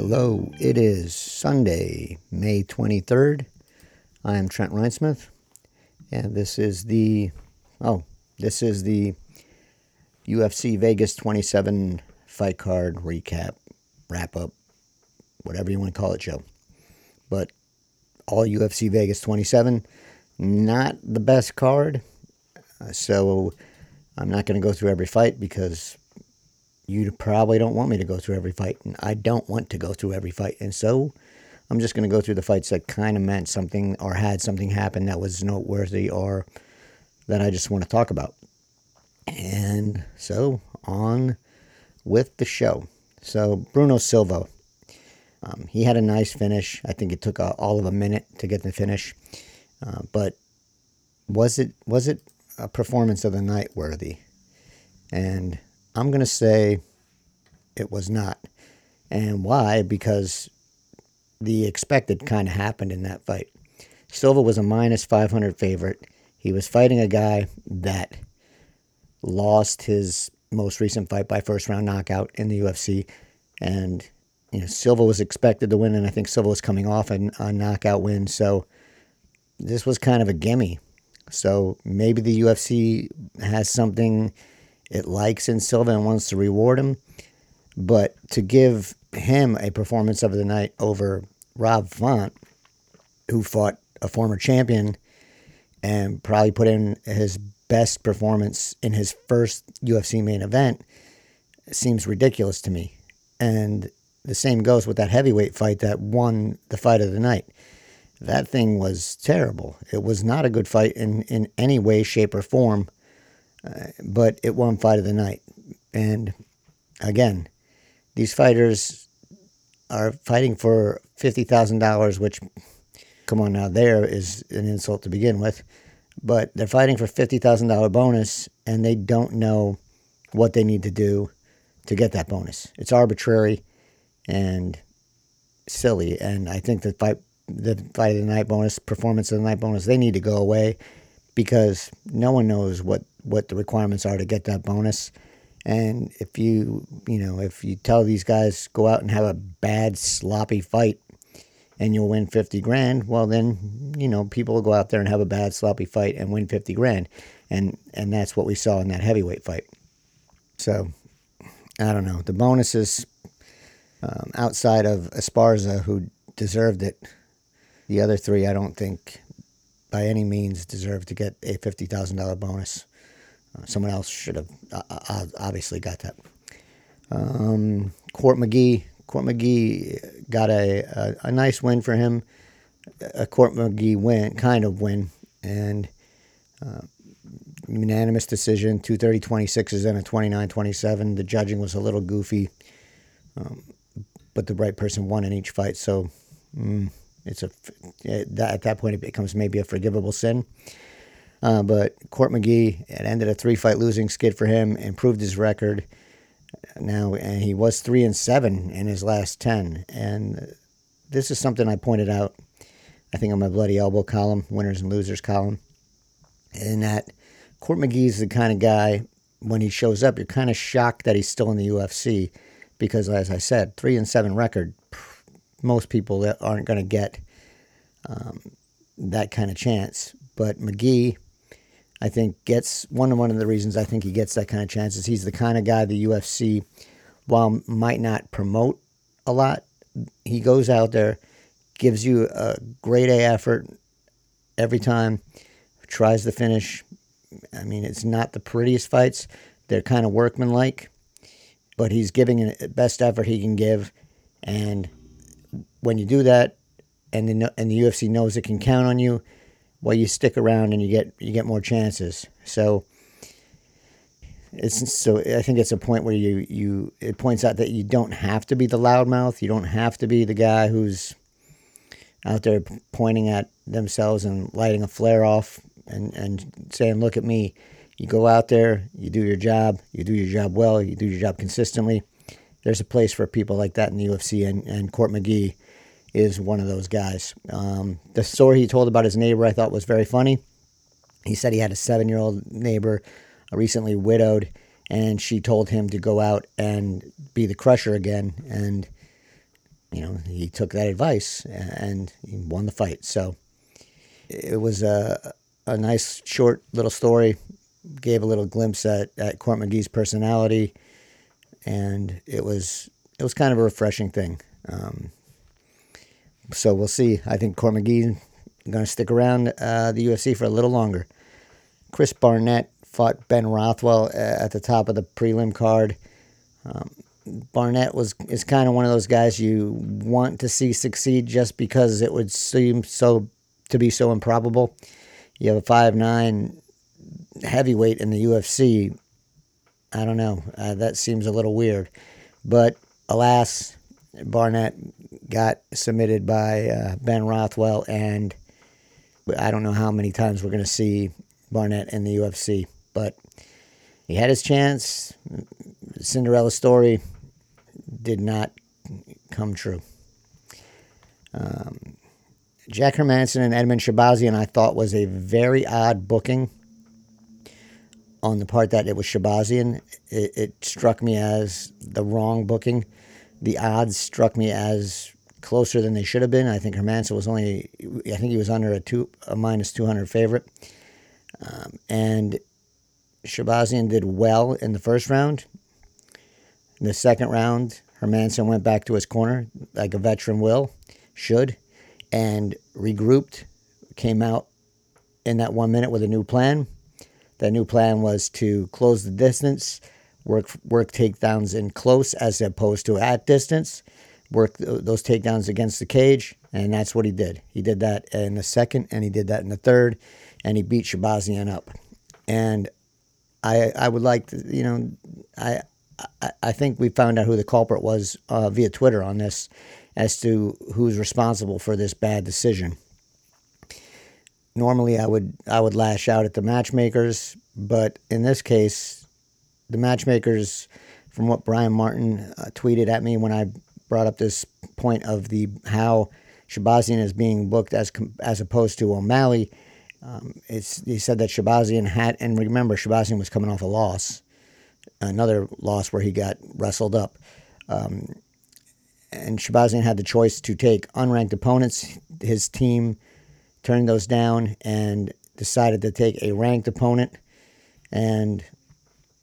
Hello, it is Sunday, May 23rd. I am Trent Reinsmith, and this is the, oh, this is the UFC Vegas 27 fight card recap, wrap up, whatever you want to call it, show. But all UFC Vegas 27, not the best card. So I'm not going to go through every fight because you probably don't want me to go through every fight, and I don't want to go through every fight. And so I'm just going to go through the fights that kind of meant something or had something happen that was noteworthy or that I just want to talk about. And so on with the show. So Bruno Silva, um, he had a nice finish. I think it took a, all of a minute to get the finish, uh, but was it was it a performance of the night worthy? And I'm going to say it was not. And why? Because the expected kind of happened in that fight. Silva was a minus 500 favorite. He was fighting a guy that lost his most recent fight by first round knockout in the UFC. And, you know, Silva was expected to win, and I think Silva was coming off a, a knockout win. So this was kind of a gimme. So maybe the UFC has something it likes in Silva and wants to reward him. But to give him a performance of the night over Rob Font, who fought a former champion and probably put in his best performance in his first UFC main event, seems ridiculous to me. And the same goes with that heavyweight fight that won the fight of the night. That thing was terrible. It was not a good fight in, in any way, shape, or form, uh, but it won fight of the night. And again, these fighters are fighting for $50,000, which, come on now, there is an insult to begin with. But they're fighting for $50,000 bonus and they don't know what they need to do to get that bonus. It's arbitrary and silly. And I think the fight, the fight of the night bonus, performance of the night bonus, they need to go away because no one knows what, what the requirements are to get that bonus. And if you, you know, if you tell these guys go out and have a bad sloppy fight and you'll win 50 grand, well then, you know, people will go out there and have a bad sloppy fight and win 50 grand. And and that's what we saw in that heavyweight fight. So, I don't know. The bonuses um, outside of Esparza who deserved it, the other three I don't think by any means deserve to get a $50,000 bonus. Uh, someone else should have uh, uh, obviously got that. Um, Court McGee. Court McGee got a, a, a, nice win for him. A Court McGee win, kind of win, and uh, unanimous decision. 230 26 is in a 29 27. The judging was a little goofy, um, but the right person won in each fight. So mm, it's a at that point it becomes maybe a forgivable sin. Uh, but Court McGee, it ended a three fight losing skid for him, improved his record now, and he was three and seven in his last 10. And this is something I pointed out, I think, on my Bloody Elbow column, winners and losers column, in that Court McGee's the kind of guy, when he shows up, you're kind of shocked that he's still in the UFC because, as I said, three and seven record, most people aren't going to get um, that kind of chance. But McGee, I think gets one of one of the reasons I think he gets that kind of chance is He's the kind of guy the UFC, while might not promote a lot, he goes out there, gives you a great A effort every time, tries to finish. I mean, it's not the prettiest fights. They're kind of workmanlike, but he's giving the best effort he can give. And when you do that, and the and the UFC knows it can count on you, well, you stick around and you get you get more chances. So it's so I think it's a point where you you it points out that you don't have to be the loudmouth. You don't have to be the guy who's out there pointing at themselves and lighting a flare off and and saying, "Look at me." You go out there, you do your job, you do your job well, you do your job consistently. There's a place for people like that in the UFC, and, and Court McGee is one of those guys. Um, the story he told about his neighbor I thought was very funny. He said he had a seven year old neighbor, recently widowed, and she told him to go out and be the crusher again. And you know, he took that advice and he won the fight. So it was a, a nice, short little story. Gave a little glimpse at, at Court McGee's personality, and it was it was kind of a refreshing thing. Um, so we'll see. I think Court McGee going to stick around uh, the UFC for a little longer. Chris Barnett fought Ben Rothwell at the top of the prelim card. Um, Barnett was is kind of one of those guys you want to see succeed just because it would seem so to be so improbable. You have a five nine heavyweight in the UFC. I don't know. Uh, that seems a little weird, but alas, Barnett got submitted by uh, Ben Rothwell, and I don't know how many times we're going to see Barnett in the UFC, but he had his chance. Cinderella story did not come true. Um, Jack Hermansson and Edmen Shahbazyan, I thought was a very odd booking on the part that it was Shahbazyan. It, it struck me as the wrong booking. The odds struck me as closer than they should have been. I think Hermansson was only, I think he was under a two a minus 200 favorite. Um, and Shahbazyan did well in the first round. In the second round, Hermansson went back to his corner like a veteran will, should, and regrouped, came out in that one minute with a new plan. That new plan was to close the distance, work work takedowns in close as opposed to at distance, work those takedowns against the cage, and that's what he did. He did that in the second, and he did that in the third, and he beat Shahbazyan up. And I I would like to, you know, I I, think we found out who the culprit was uh, via Twitter on this, as to who's responsible for this bad decision. Normally, I would I would lash out at the matchmakers, but in this case, the matchmakers, from what Brian Martin uh, tweeted at me when I brought up this point of the how Shahbazyan is being booked as as opposed to O'Malley. Um, it's he said that Shahbazyan had, and remember Shahbazyan was coming off a loss, another loss where he got wrestled up. Um, and Shahbazyan had the choice to take unranked opponents. His team turned those down and decided to take a ranked opponent. And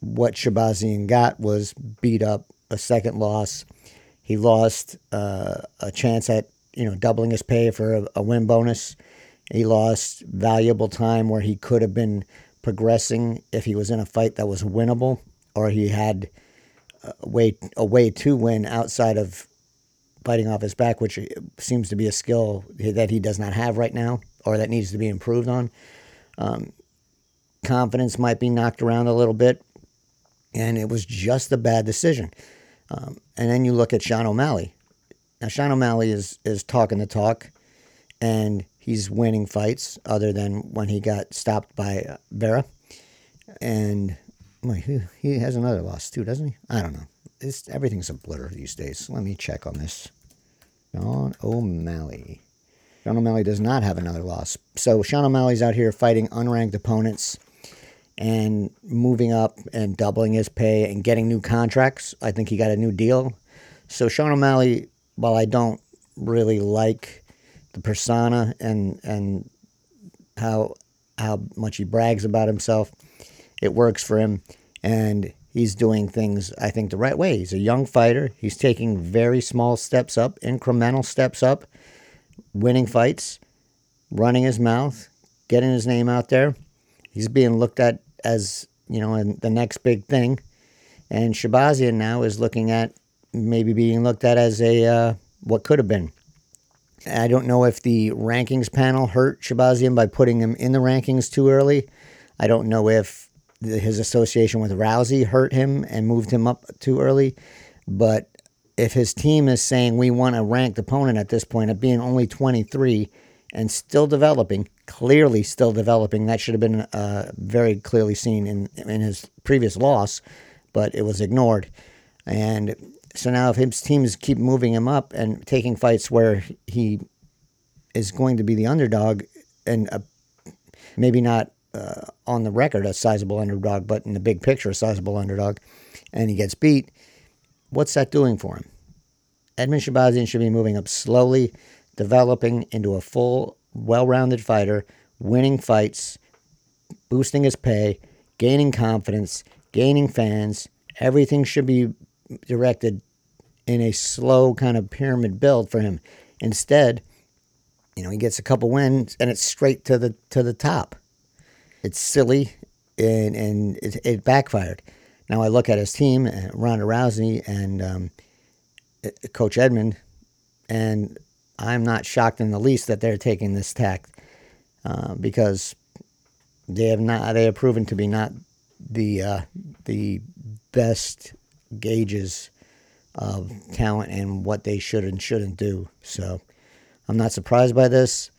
what Shahbazyan got was beat up, a second loss. He lost uh, a chance at you know doubling his pay for a, a win bonus. He lost valuable time where he could have been progressing if he was in a fight that was winnable or he had a way a way to win outside of fighting off his back, which seems to be a skill that he does not have right now, or that needs to be improved on. Um, confidence might be knocked around a little bit, and it was just a bad decision. Um, and then you look at Sean O'Malley. Now, Sean O'Malley is is talking the talk, and he's winning fights, other than when he got stopped by uh, Vera, and Wait, he, he has another loss too, doesn't he? I don't know. It's, everything's a blur these days. Let me check on this. Sean O'Malley. Sean O'Malley does not have another loss. So Sean O'Malley's out here fighting unranked opponents and moving up and doubling his pay and getting new contracts. I think he got a new deal. So Sean O'Malley, while I don't really like the persona and and how how much he brags about himself, it works for him, and he's doing things, I think, the right way. He's a young fighter. He's taking very small steps up, incremental steps up, winning fights, running his mouth, getting his name out there. He's being looked at as, you know, the next big thing. And Shahbazyan now is looking at maybe being looked at as a uh, what could have been. I don't know if the rankings panel hurt Shahbazyan by putting him in the rankings too early. I don't know if his association with Rousey hurt him and moved him up too early. But if his team is saying we want a ranked opponent at this point of being only 23 and still developing, clearly still developing, that should have been uh, very clearly seen in, in his previous loss, but it was ignored. And so now if his teams keep moving him up and taking fights where he is going to be the underdog and uh, maybe not uh, on the record a sizable underdog, but in the big picture a sizable underdog, and he gets beat, what's that doing for him? Edmen Shahbazyan should be moving up slowly, developing into a full, well rounded fighter, winning fights, boosting his pay, gaining confidence, gaining fans. Everything should be directed in a slow kind of pyramid build for him. Instead, you know, he gets a couple wins and it's straight to the to the top. It's silly and and it, it backfired. Now I look at his team, uh, Ronda Rousey and um, uh, Coach Edmond, and I'm not shocked in the least that they're taking this tack uh, because they have not they have proven to be not the uh, the best gauges of talent and what they should and shouldn't do. So I'm not surprised by this.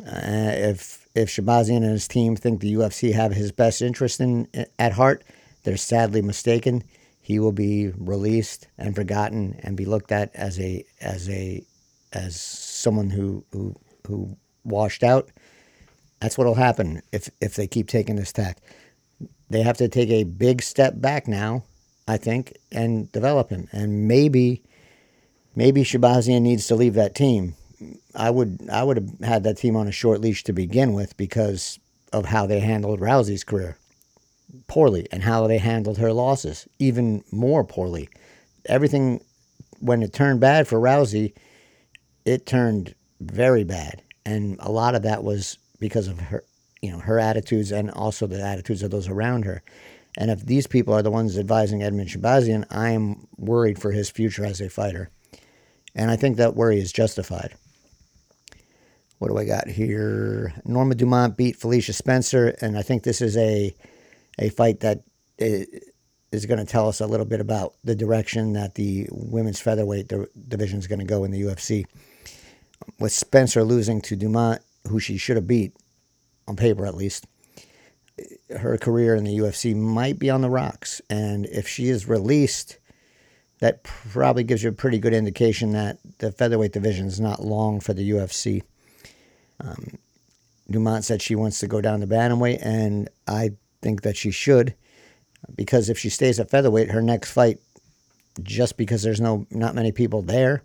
Uh, if if Shahbazyan and his team think the UFC have his best interest in at heart, they're sadly mistaken. He will be released and forgotten and be looked at as a as a as someone who who who washed out. That's what'll happen if if they keep taking this tack. They have to take a big step back now, I think, and develop him. And maybe maybe Shahbazyan needs to leave that team I would I would have had that team on a short leash to begin with because of how they handled Rousey's career poorly and how they handled her losses even more poorly. Everything when it turned bad for Rousey, it turned very bad, and a lot of that was because of her, you know, her attitudes and also the attitudes of those around her. And if these people are the ones advising Edmen Shahbazyan, I am worried for his future as a fighter. And I think that worry is justified. What do I got here? Norma Dumont beat Felicia Spencer, and I think this is a a fight that is going to tell us a little bit about the direction that the women's featherweight division is going to go in the UFC. With Spencer losing to Dumont, who she should have beat on paper at least, her career in the UFC might be on the rocks. And if she is released, that probably gives you a pretty good indication that the featherweight division is not long for the UFC. Um, Dumont said she wants to go down to bantamweight, and I think that she should, because if she stays at featherweight, her next fight, just because there's no not many people there,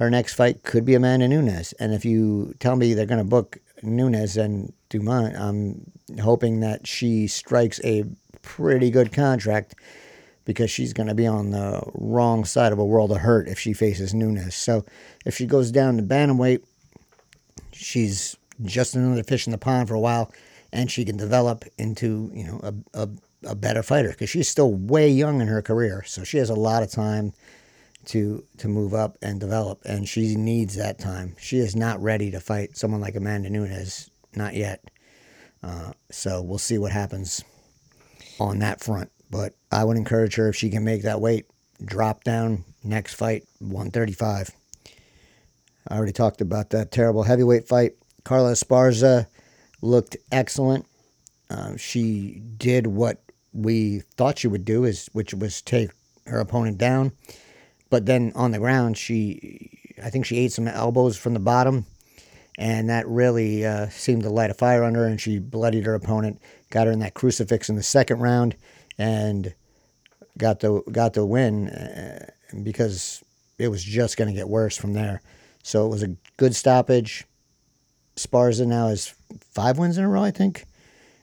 her next fight could be Amanda Nunes. And if you tell me they're going to book Nunes and Dumont, I'm hoping that she strikes a pretty good contract because she's going to be on the wrong side of a world of hurt if she faces Nunes. So if she goes down to bantamweight, she's just another fish in the pond for a while, and she can develop into you know a, a, a better fighter because she's still way young in her career, so she has a lot of time to to move up and develop, and she needs that time. She is not ready to fight someone like Amanda Nunes, not yet. Uh, so we'll see what happens on that front. But I would encourage her if she can make that weight, drop down next fight 135. I already talked about that terrible heavyweight fight. Carla Esparza looked excellent. Uh, she did what we thought she would do, is which was take her opponent down. But then on the ground, she, I think she ate some elbows from the bottom, and that really uh, seemed to light a fire under her. And she bloodied her opponent, got her in that crucifix in the second round, and got the got the win uh, because it was just going to get worse from there. So it was a good stoppage. Sparza now has five wins in a row, I think.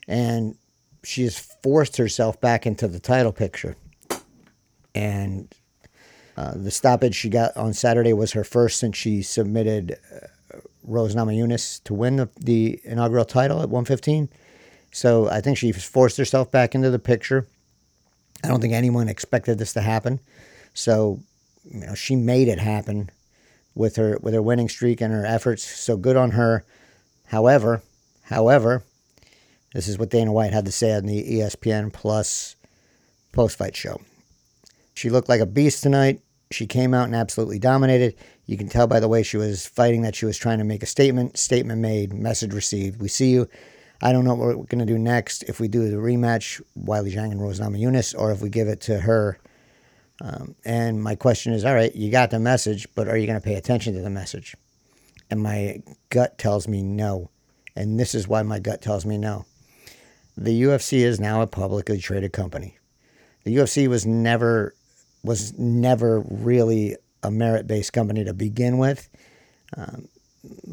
And she has forced herself back into the title picture. And uh, the stoppage she got on Saturday was her first since she submitted uh, Rose Namajunas to win the, the inaugural title at 115. So I think she forced herself back into the picture. I don't think anyone expected this to happen. So, you know, she made it happen with her with her winning streak and her efforts. So good on her. However, however, this is what Dana White had to say on the ESPN Plus post fight show. She looked like a beast tonight. She came out and absolutely dominated. You can tell by the way she was fighting that she was trying to make a statement. Statement made, message received. We see you. I don't know what we're going to do next. If we do the rematch, Weili Zhang and Rose Namajunas, or if we give it to her um, and my question is all right, you got the message, but are you going to pay attention to the message? And my gut tells me no. And this is why my gut tells me no. The UFC is now a publicly traded company. The UFC was never was never really a merit based company to begin with. Um,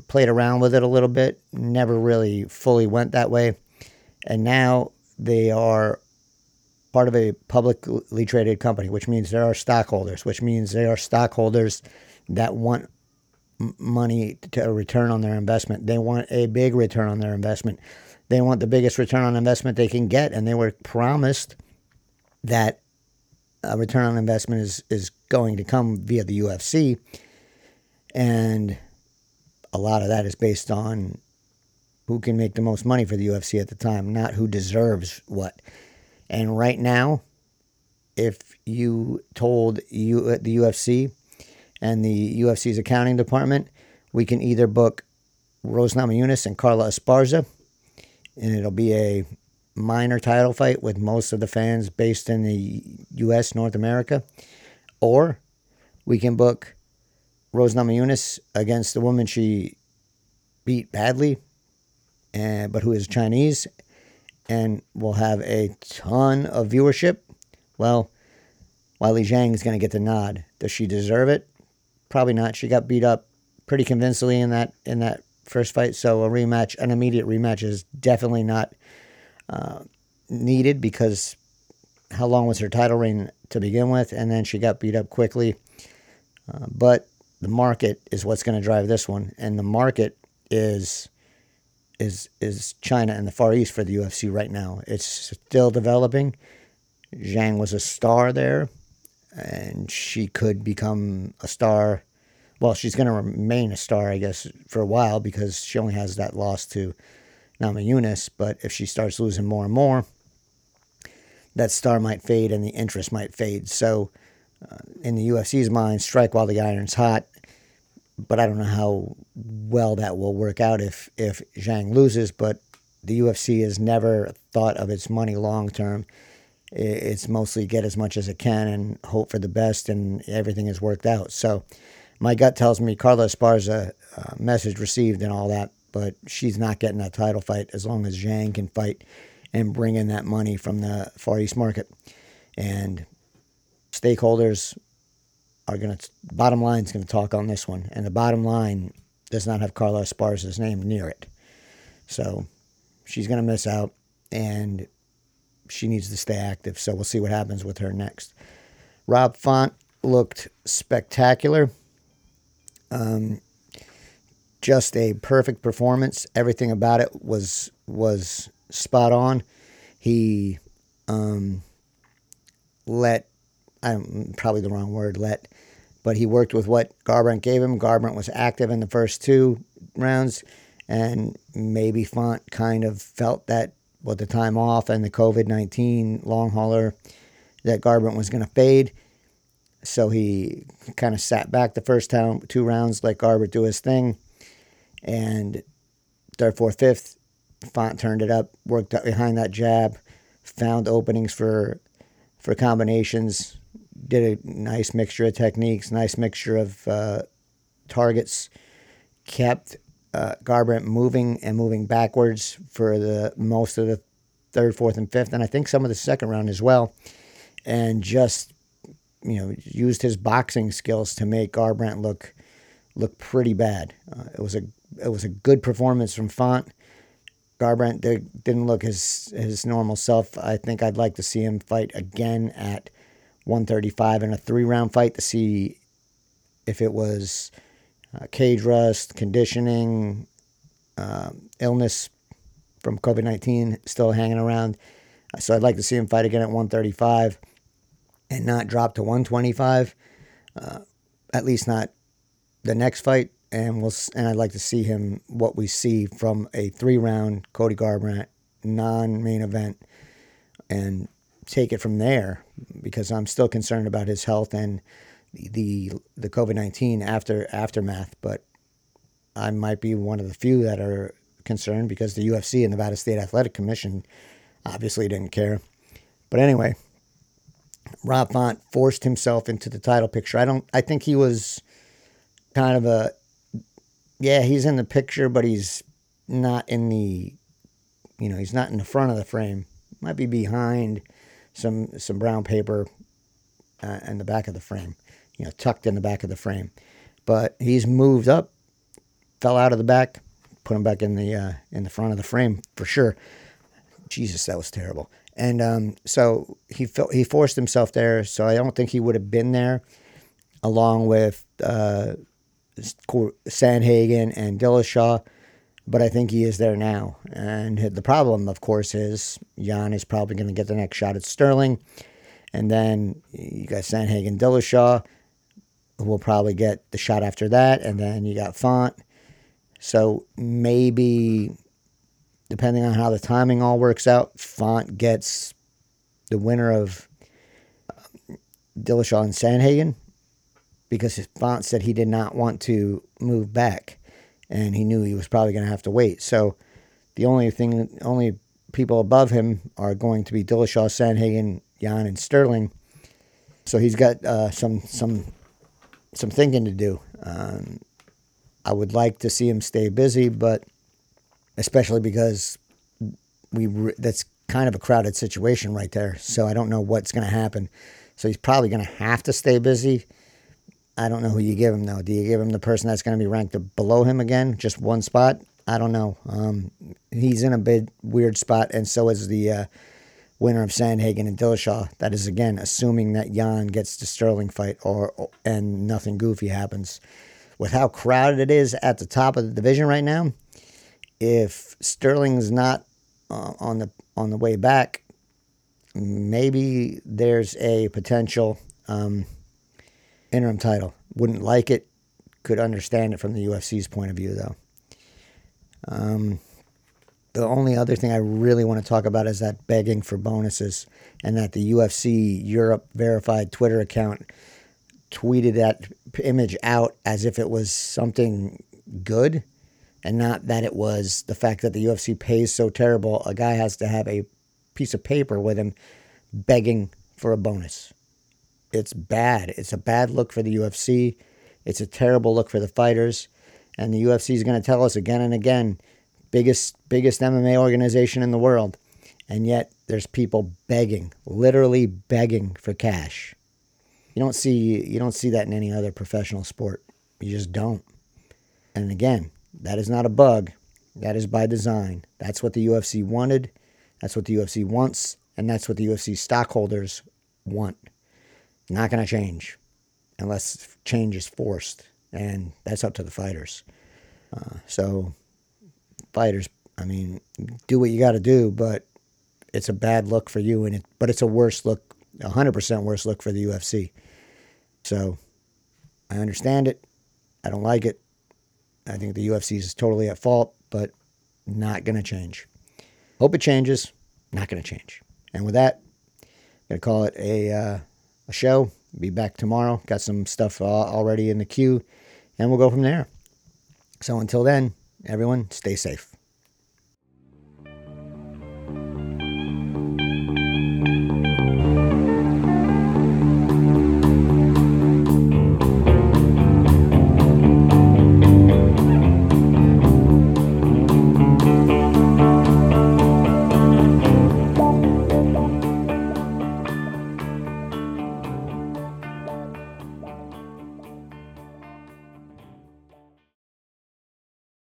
played around with it a little bit, never really fully went that way. And now they are part of a publicly traded company, which means there are stockholders, which means there are stockholders that want money to return on their investment. They want a big return on their investment. They want the biggest return on investment they can get, and they were promised that a return on investment is is going to come via the UFC, and a lot of that is based on who can make the most money for the UFC at the time, not who deserves what. And right now, if you told you the UFC and the UFC's accounting department, we can either book Rose Namajunas and Carla Esparza, and it'll be a minor title fight with most of the fans based in the U.S. North America, or we can book Rose Namajunas against the woman she beat badly, and but who is Chinese, and will have a ton of viewership. Well, Weili Zhang is going to get the nod. Does she deserve it? Probably not. She got beat up pretty convincingly in that in that first fight, so a rematch, an immediate rematch, is definitely not needed because how long was her title reign to begin with? And then she got beat up quickly. Uh, but the market is what's going to drive this one, and the market is is is China and the Far East for the UFC right now. It's still developing. Zhang was a star there, and she could become a star. Well, she's going to remain a star, I guess, for a while because she only has that loss to Namajunas. But if she starts losing more and more, that star might fade and the interest might fade. So, uh, in the UFC's mind, strike while the iron's hot. But I don't know how well that will work out if if Zhang loses. But the UFC has never thought of its money long term. It's mostly get as much as it can and hope for the best, and everything has worked out. So, my gut tells me Carla Esparza, uh, message received and all that, but she's not getting that title fight as long as Zhang can fight and bring in that money from the Far East market. And stakeholders are going to, bottom line is going to talk on this one. And the bottom line does not have Carla Esparza's name near it. So she's going to miss out and she needs to stay active. So we'll see what happens with her next. Rob Font looked spectacular. Um, just a perfect performance. Everything about it was was spot on. He um, let I'm probably the wrong word let, but he worked with what Garbrandt gave him. Garbrandt was active in the first two rounds, and maybe Font kind of felt that with the time off and the COVID nineteen long hauler that Garbrandt was going to fade. So he kind of sat back the first two rounds, let Garbrandt do his thing, and third, fourth, fifth, Font turned it up, worked behind that jab, found openings for for combinations, did a nice mixture of techniques, nice mixture of uh, targets, kept uh, Garbrandt moving and moving backwards for the most of the third, fourth, and fifth, and I think some of the second round as well, and just you know used his boxing skills to make Garbrandt look look pretty bad. Uh, it was a it was a good performance from Font. Garbrandt didn't look his his normal self. I think I'd like to see him fight again at 135 in a three round fight to see if it was uh, cage rust, conditioning, uh, illness from COVID 19 still hanging around. So I'd like to see him fight again at 135 and not drop to 125. Uh, at least not the next fight and we'll and I'd like to see him what we see from a three round Cody Garbrandt non main event and take it from there because I'm still concerned about his health and the the COVID nineteen after aftermath. But I might be one of the few that are concerned because the UFC and Nevada State Athletic Commission obviously didn't care. But anyway, Rob Font forced himself into the title picture. I don't. I think he was kind of a yeah, he's in the picture, but he's not in the, you know, he's not in the front of the frame. Might be behind some some brown paper uh, in the back of the frame. you know, tucked in the back of the frame. But he's moved up, fell out of the back, put him back in the uh, in the front of the frame for sure. Jesus, that was terrible. And um, so he felt he forced himself there. So I don't think he would have been there, along with uh, Sandhagen and Dillashaw. But I think he is there now. And the problem, of course, is Yan is probably going to get the next shot at Sterling. And then you got Sandhagen, Dillashaw, who will probably get the shot after that. And then you got Font. So maybe depending on how the timing all works out, Font gets the winner of um, Dillashaw and Sandhagen because his Font said he did not want to move back and he knew he was probably going to have to wait. So the only thing, only people above him are going to be Dillashaw, Sandhagen, Yan, and Sterling. So he's got uh, some some some thinking to do. Um, I would like to see him stay busy, but especially because we re- that's kind of a crowded situation right there. So I don't know what's going to happen. So he's probably going to have to stay busy. I don't know who you give him though. Do you give him the person that's going to be ranked below him again, just one spot? I don't know. Um, he's in a bit weird spot, and so is the uh, winner of Sandhagen and Dillashaw. That is again assuming that Yan gets the Sterling fight, or, and nothing goofy happens. With how crowded it is at the top of the division right now, if Sterling's not uh, on the on the way back, maybe there's a potential um, interim title. Wouldn't like it. Could understand it from the UFC's point of view, though. Um, the only other thing I really want to talk about is that begging for bonuses, and that the UFC Europe verified Twitter account tweeted that image out as if it was something good and not that it was the fact that the UFC pays so terrible. A guy has to have a piece of paper with him begging for a bonus. It's bad. It's a bad look for the UFC. It's a terrible look for the fighters. And the UFC is going to tell us again and again biggest biggest MMA organization in the world. And yet there's people begging, literally begging for cash. You don't see you don't see that in any other professional sport. You just don't. And again, that is not a bug. That is by design. That's what the UFC wanted. That's what the UFC wants. And that's what the UFC stockholders want. Not going to change unless change is forced. And that's up to the fighters. Uh, so, fighters, I mean, do what you got to do, but it's a bad look for you. And it, but it's a worse look, 100% worse look for the UFC. So, I understand it. I don't like it. I think the UFC is totally at fault, but not going to change. Hope it changes. Not going to change. And with that, I'm going to call it a, uh, a show. Be back tomorrow. Got some stuff uh, already in the queue, and we'll go from there. So until then, everyone, stay safe.